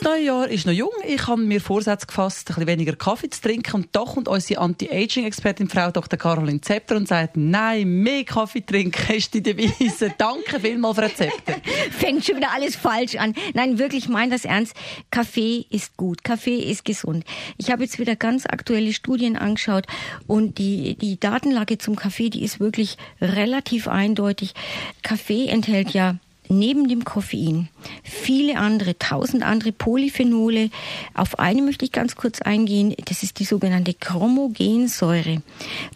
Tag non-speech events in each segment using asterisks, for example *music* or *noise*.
das neue Jahr ist noch jung. Ich habe mir Vorsätze gefasst, ein bisschen weniger Kaffee zu trinken. Und da kommt unsere Anti-Aging-Expertin, Frau Dr. Caroline Zepter, und sagt, nein, mehr Kaffee trinken ist die Devise. *laughs* Danke vielmals für Rezepte. Fängt schon wieder alles falsch an. Nein, wirklich, mein das ernst. Kaffee ist gut. Kaffee ist gesund. Ich habe jetzt wieder ganz aktuelle Studien angeschaut und die, die Datenlage zum Kaffee, die ist wirklich relativ eindeutig. Kaffee enthält ja neben dem Koffein viele andere, tausend andere Polyphenole. Auf eine möchte ich ganz kurz eingehen. Das ist die sogenannte Chromogensäure.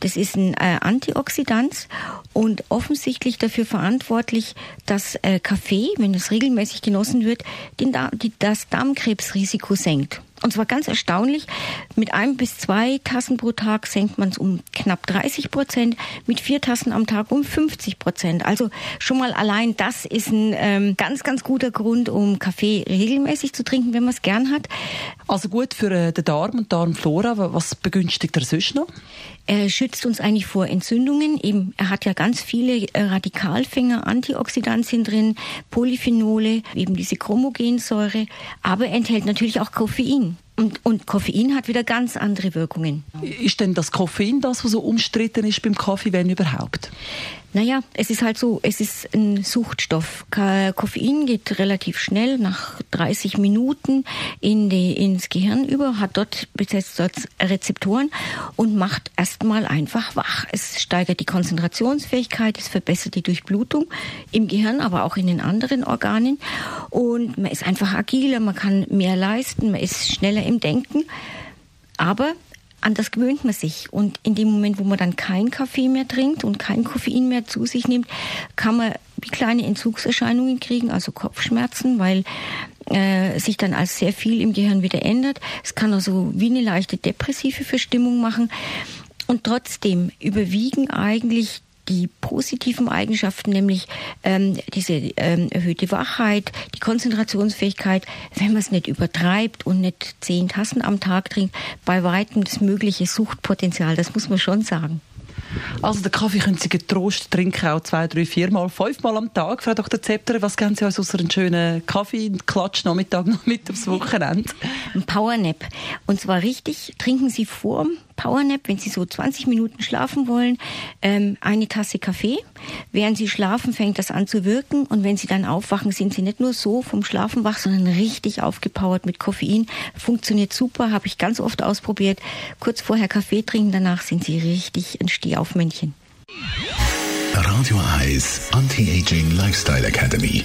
Das ist ein äh, Antioxidant und offensichtlich dafür verantwortlich, dass äh, Kaffee, wenn es regelmäßig genossen wird, den das Darmkrebsrisiko senkt. Und zwar ganz erstaunlich, mit ein bis zwei Tassen pro Tag senkt man es um knapp 30 Prozent, mit vier Tassen am Tag um 50 Prozent. Also schon mal allein das ist ein ähm, ganz, ganz guter Grund, um Kaffee regelmäßig zu trinken, wenn man es gern hat. Also gut für äh, den Darm und Darmflora. Was begünstigt er sonst noch? Er schützt uns eigentlich vor Entzündungen. Eben, er hat ja ganz viele äh, Radikalfänger, Antioxidantien drin, Polyphenole, eben diese Chromogensäure, aber er enthält natürlich auch Koffein. Und, und Koffein hat wieder ganz andere Wirkungen. Ist denn das Koffein das, was so umstritten ist beim Kaffee, wenn überhaupt? Naja, es ist halt so, es ist ein Suchtstoff. Koffein geht relativ schnell, nach 30 Minuten in die, ins Gehirn über, hat dort besetzt dort Rezeptoren und macht erstmal einfach wach. Es steigert die Konzentrationsfähigkeit, es verbessert die Durchblutung im Gehirn, aber auch in den anderen Organen. Und man ist einfach agiler, man kann mehr leisten, man ist schneller im Denken. Aber an das gewöhnt man sich. Und in dem Moment, wo man dann keinen Kaffee mehr trinkt und kein Koffein mehr zu sich nimmt, kann man wie kleine Entzugserscheinungen kriegen, also Kopfschmerzen, weil äh, sich dann als sehr viel im Gehirn wieder ändert. Es kann also wie eine leichte depressive Verstimmung machen. Und trotzdem überwiegen eigentlich die positiven Eigenschaften, nämlich ähm, diese ähm, erhöhte Wachheit, die Konzentrationsfähigkeit, wenn man es nicht übertreibt und nicht zehn Tassen am Tag trinkt, bei weitem das mögliche Suchtpotenzial, das muss man schon sagen. Also den Kaffee können Sie getrost trinken, auch zwei, drei, viermal, fünfmal am Tag. Frau Dr. Zepter, was geben Sie uns außer einen schönen Kaffee, einen Klatsch Nachmittag noch mit aufs Wochenende? Ein Powernap. Und zwar richtig, trinken Sie vor Powernap, wenn Sie so 20 Minuten schlafen wollen, ähm, eine Tasse Kaffee. Während Sie schlafen, fängt das an zu wirken. Und wenn Sie dann aufwachen, sind Sie nicht nur so vom Schlafen wach, sondern richtig aufgepowert mit Koffein. Funktioniert super, habe ich ganz oft ausprobiert. Kurz vorher Kaffee trinken, danach sind Sie richtig ein Steh Aufmännchen. Radio Eyes Anti-Aging Lifestyle Academy.